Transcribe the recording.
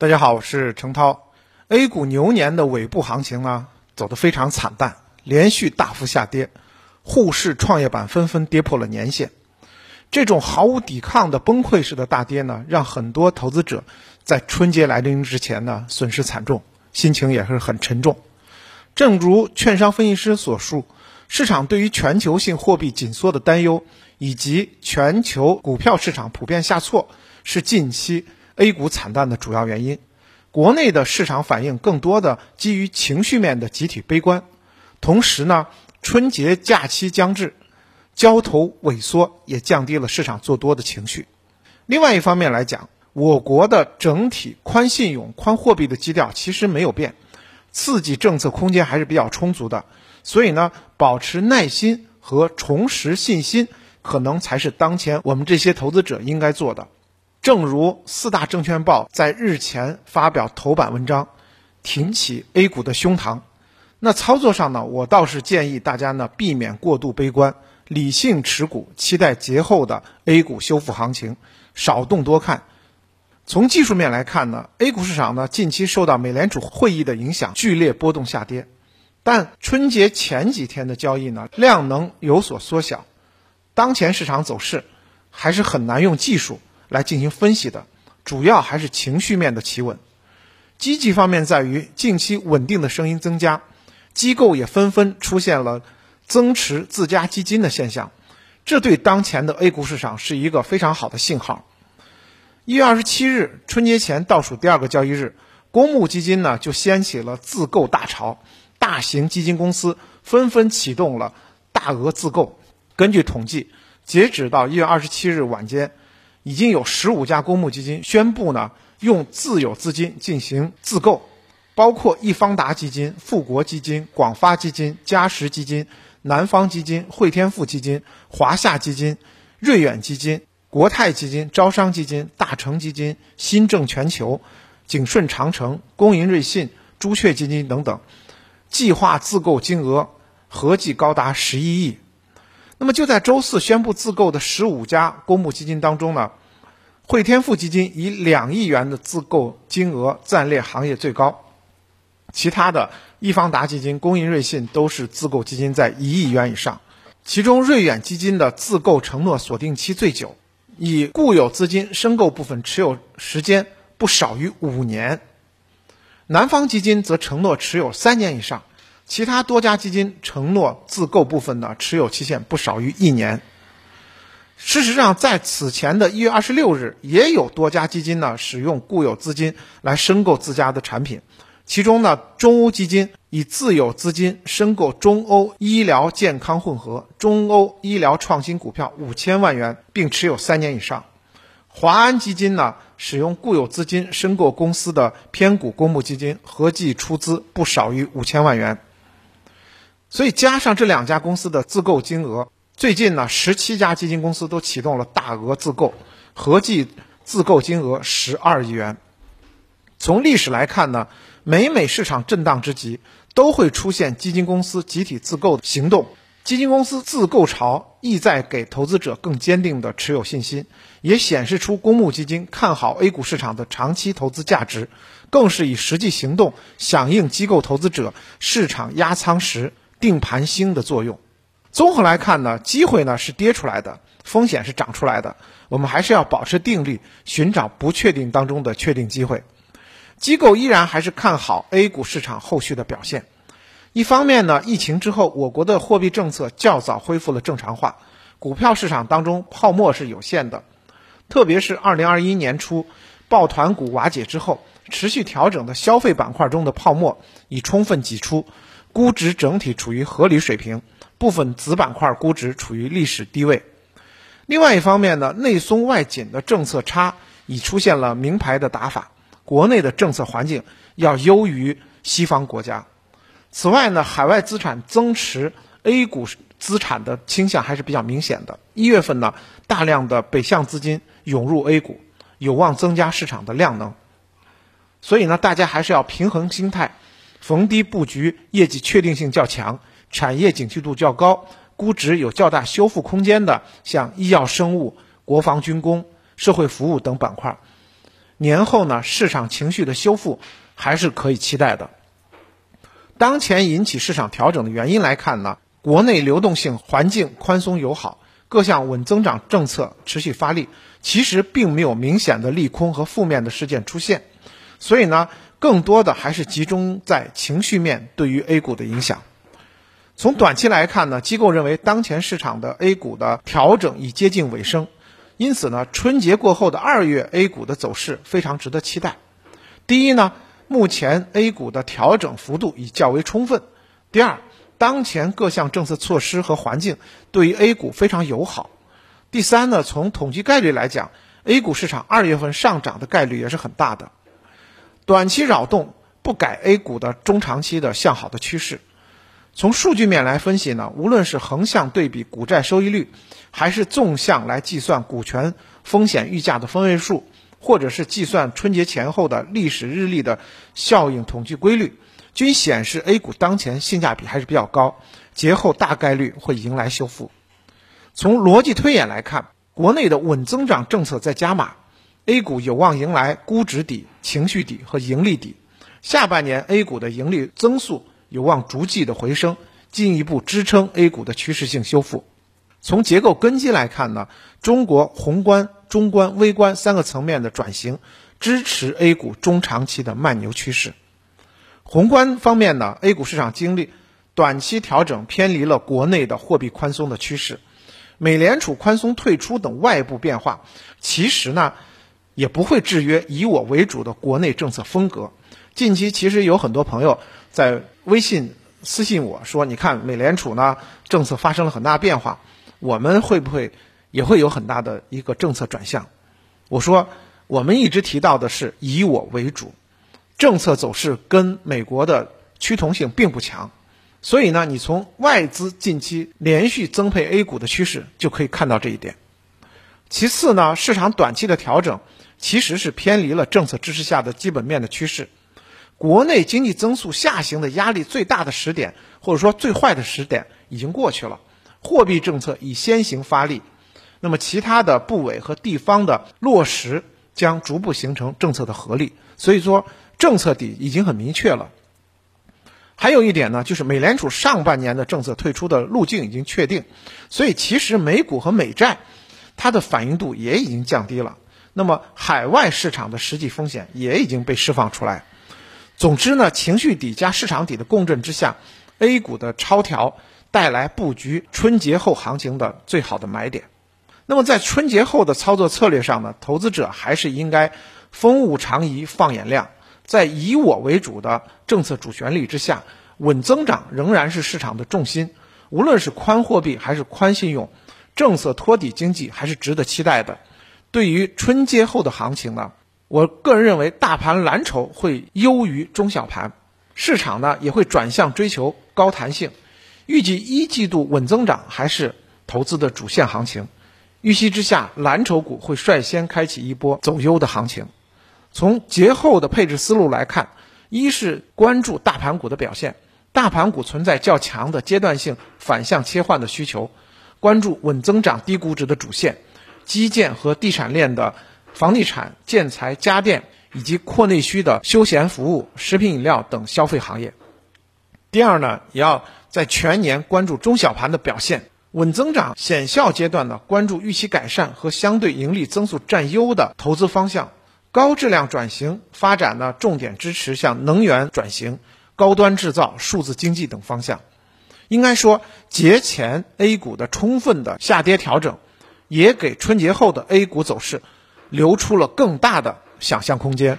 大家好，我是程涛。A 股牛年的尾部行情呢，走得非常惨淡，连续大幅下跌，沪市创业板纷纷跌破了年线。这种毫无抵抗的崩溃式的大跌呢，让很多投资者在春节来临之前呢，损失惨重，心情也是很沉重。正如券商分析师所述，市场对于全球性货币紧缩的担忧，以及全球股票市场普遍下挫，是近期。A 股惨淡的主要原因，国内的市场反应更多的基于情绪面的集体悲观，同时呢，春节假期将至，交投萎缩也降低了市场做多的情绪。另外一方面来讲，我国的整体宽信用、宽货币的基调其实没有变，刺激政策空间还是比较充足的。所以呢，保持耐心和重拾信心，可能才是当前我们这些投资者应该做的。正如四大证券报在日前发表头版文章，挺起 A 股的胸膛。那操作上呢，我倒是建议大家呢避免过度悲观，理性持股，期待节后的 A 股修复行情，少动多看。从技术面来看呢，A 股市场呢近期受到美联储会议的影响，剧烈波动下跌。但春节前几天的交易呢，量能有所缩小。当前市场走势还是很难用技术。来进行分析的，主要还是情绪面的企稳。积极方面在于近期稳定的声音增加，机构也纷纷出现了增持自家基金的现象，这对当前的 A 股市场是一个非常好的信号。一月二十七日，春节前倒数第二个交易日，公募基金呢就掀起了自购大潮，大型基金公司纷纷启动了大额自购。根据统计，截止到一月二十七日晚间。已经有十五家公募基金宣布呢，用自有资金进行自购，包括易方达基金、富国基金、广发基金、嘉实基金、南方基金、汇添富基金、华夏基金、瑞远基金、国泰基金、招商基金、大成基金、新政全球、景顺长城、工银瑞信、朱雀基金等等，计划自购金额合计高达十一亿。那么就在周四宣布自购的十五家公募基金当中呢，汇添富基金以两亿元的自购金额暂列行业最高，其他的易方达基金、工银瑞信都是自购基金在一亿元以上，其中瑞远基金的自购承诺锁定期最久，以固有资金申购部分持有时间不少于五年，南方基金则承诺持有三年以上。其他多家基金承诺自购部分呢，持有期限不少于一年。事实上，在此前的一月二十六日，也有多家基金呢使用固有资金来申购自家的产品。其中呢，中欧基金以自有资金申购中欧医疗健康混合、中欧医疗创新股票五千万元，并持有三年以上。华安基金呢，使用固有资金申购公司的偏股公募基金，合计出资不少于五千万元。所以加上这两家公司的自购金额，最近呢，十七家基金公司都启动了大额自购，合计自购金额十二亿元。从历史来看呢，每每市场震荡之际，都会出现基金公司集体自购的行动。基金公司自购潮意在给投资者更坚定的持有信心，也显示出公募基金看好 A 股市场的长期投资价值，更是以实际行动响应机构投资者市场压仓时。定盘星的作用，综合来看呢，机会呢是跌出来的，风险是涨出来的。我们还是要保持定力，寻找不确定当中的确定机会。机构依然还是看好 A 股市场后续的表现。一方面呢，疫情之后，我国的货币政策较早恢复了正常化，股票市场当中泡沫是有限的，特别是二零二一年初抱团股瓦解之后，持续调整的消费板块中的泡沫已充分挤出。估值整体处于合理水平，部分子板块估值处于历史低位。另外一方面呢，内松外紧的政策差已出现了明牌的打法，国内的政策环境要优于西方国家。此外呢，海外资产增持 A 股资产的倾向还是比较明显的。一月份呢，大量的北向资金涌入 A 股，有望增加市场的量能。所以呢，大家还是要平衡心态。逢低布局业绩确定性较强、产业景气度较高、估值有较大修复空间的，像医药生物、国防军工、社会服务等板块，年后呢市场情绪的修复还是可以期待的。当前引起市场调整的原因来看呢，国内流动性环境宽松友好，各项稳增长政策持续发力，其实并没有明显的利空和负面的事件出现，所以呢，更多的还是集中在情绪面对于 A 股的影响。从短期来看呢，机构认为当前市场的 A 股的调整已接近尾声，因此呢，春节过后的二月 A 股的走势非常值得期待。第一呢，目前 A 股的调整幅度已较为充分；第二，当前各项政策措施和环境对于 A 股非常友好；第三呢，从统计概率来讲，A 股市场二月份上涨的概率也是很大的。短期扰动不改 A 股的中长期的向好的趋势。从数据面来分析呢，无论是横向对比股债收益率，还是纵向来计算股权风险溢价的分位数，或者是计算春节前后的历史日历的效应统计规律，均显示 A 股当前性价比还是比较高，节后大概率会迎来修复。从逻辑推演来看，国内的稳增长政策在加码，A 股有望迎来估值底、情绪底和盈利底，下半年 A 股的盈利增速。有望逐季的回升，进一步支撑 A 股的趋势性修复。从结构根基来看呢，中国宏观、中观、微观三个层面的转型，支持 A 股中长期的慢牛趋势。宏观方面呢，A 股市场经历短期调整，偏离了国内的货币宽松的趋势。美联储宽松退出等外部变化，其实呢，也不会制约以我为主的国内政策风格。近期其实有很多朋友在微信私信我说：“你看美联储呢政策发生了很大变化，我们会不会也会有很大的一个政策转向？”我说：“我们一直提到的是以我为主，政策走势跟美国的趋同性并不强，所以呢，你从外资近期连续增配 A 股的趋势就可以看到这一点。其次呢，市场短期的调整其实是偏离了政策支持下的基本面的趋势。”国内经济增速下行的压力最大的时点，或者说最坏的时点已经过去了，货币政策已先行发力，那么其他的部委和地方的落实将逐步形成政策的合力，所以说政策底已经很明确了。还有一点呢，就是美联储上半年的政策退出的路径已经确定，所以其实美股和美债它的反应度也已经降低了，那么海外市场的实际风险也已经被释放出来。总之呢，情绪底加市场底的共振之下，A 股的超调带来布局春节后行情的最好的买点。那么在春节后的操作策略上呢，投资者还是应该风物长宜放眼量，在以我为主的政策主旋律之下，稳增长仍然是市场的重心。无论是宽货币还是宽信用，政策托底经济还是值得期待的。对于春节后的行情呢？我个人认为，大盘蓝筹会优于中小盘，市场呢也会转向追求高弹性。预计一季度稳增长还是投资的主线行情。预期之下，蓝筹股会率先开启一波走优的行情。从节后的配置思路来看，一是关注大盘股的表现，大盘股存在较强的阶段性反向切换的需求，关注稳增长低估值的主线，基建和地产链的。房地产、建材、家电以及扩内需的休闲服务、食品饮料等消费行业。第二呢，也要在全年关注中小盘的表现，稳增长显效阶段呢，关注预期改善和相对盈利增速占优的投资方向。高质量转型发展呢，重点支持像能源转型、高端制造、数字经济等方向。应该说，节前 A 股的充分的下跌调整，也给春节后的 A 股走势。留出了更大的想象空间。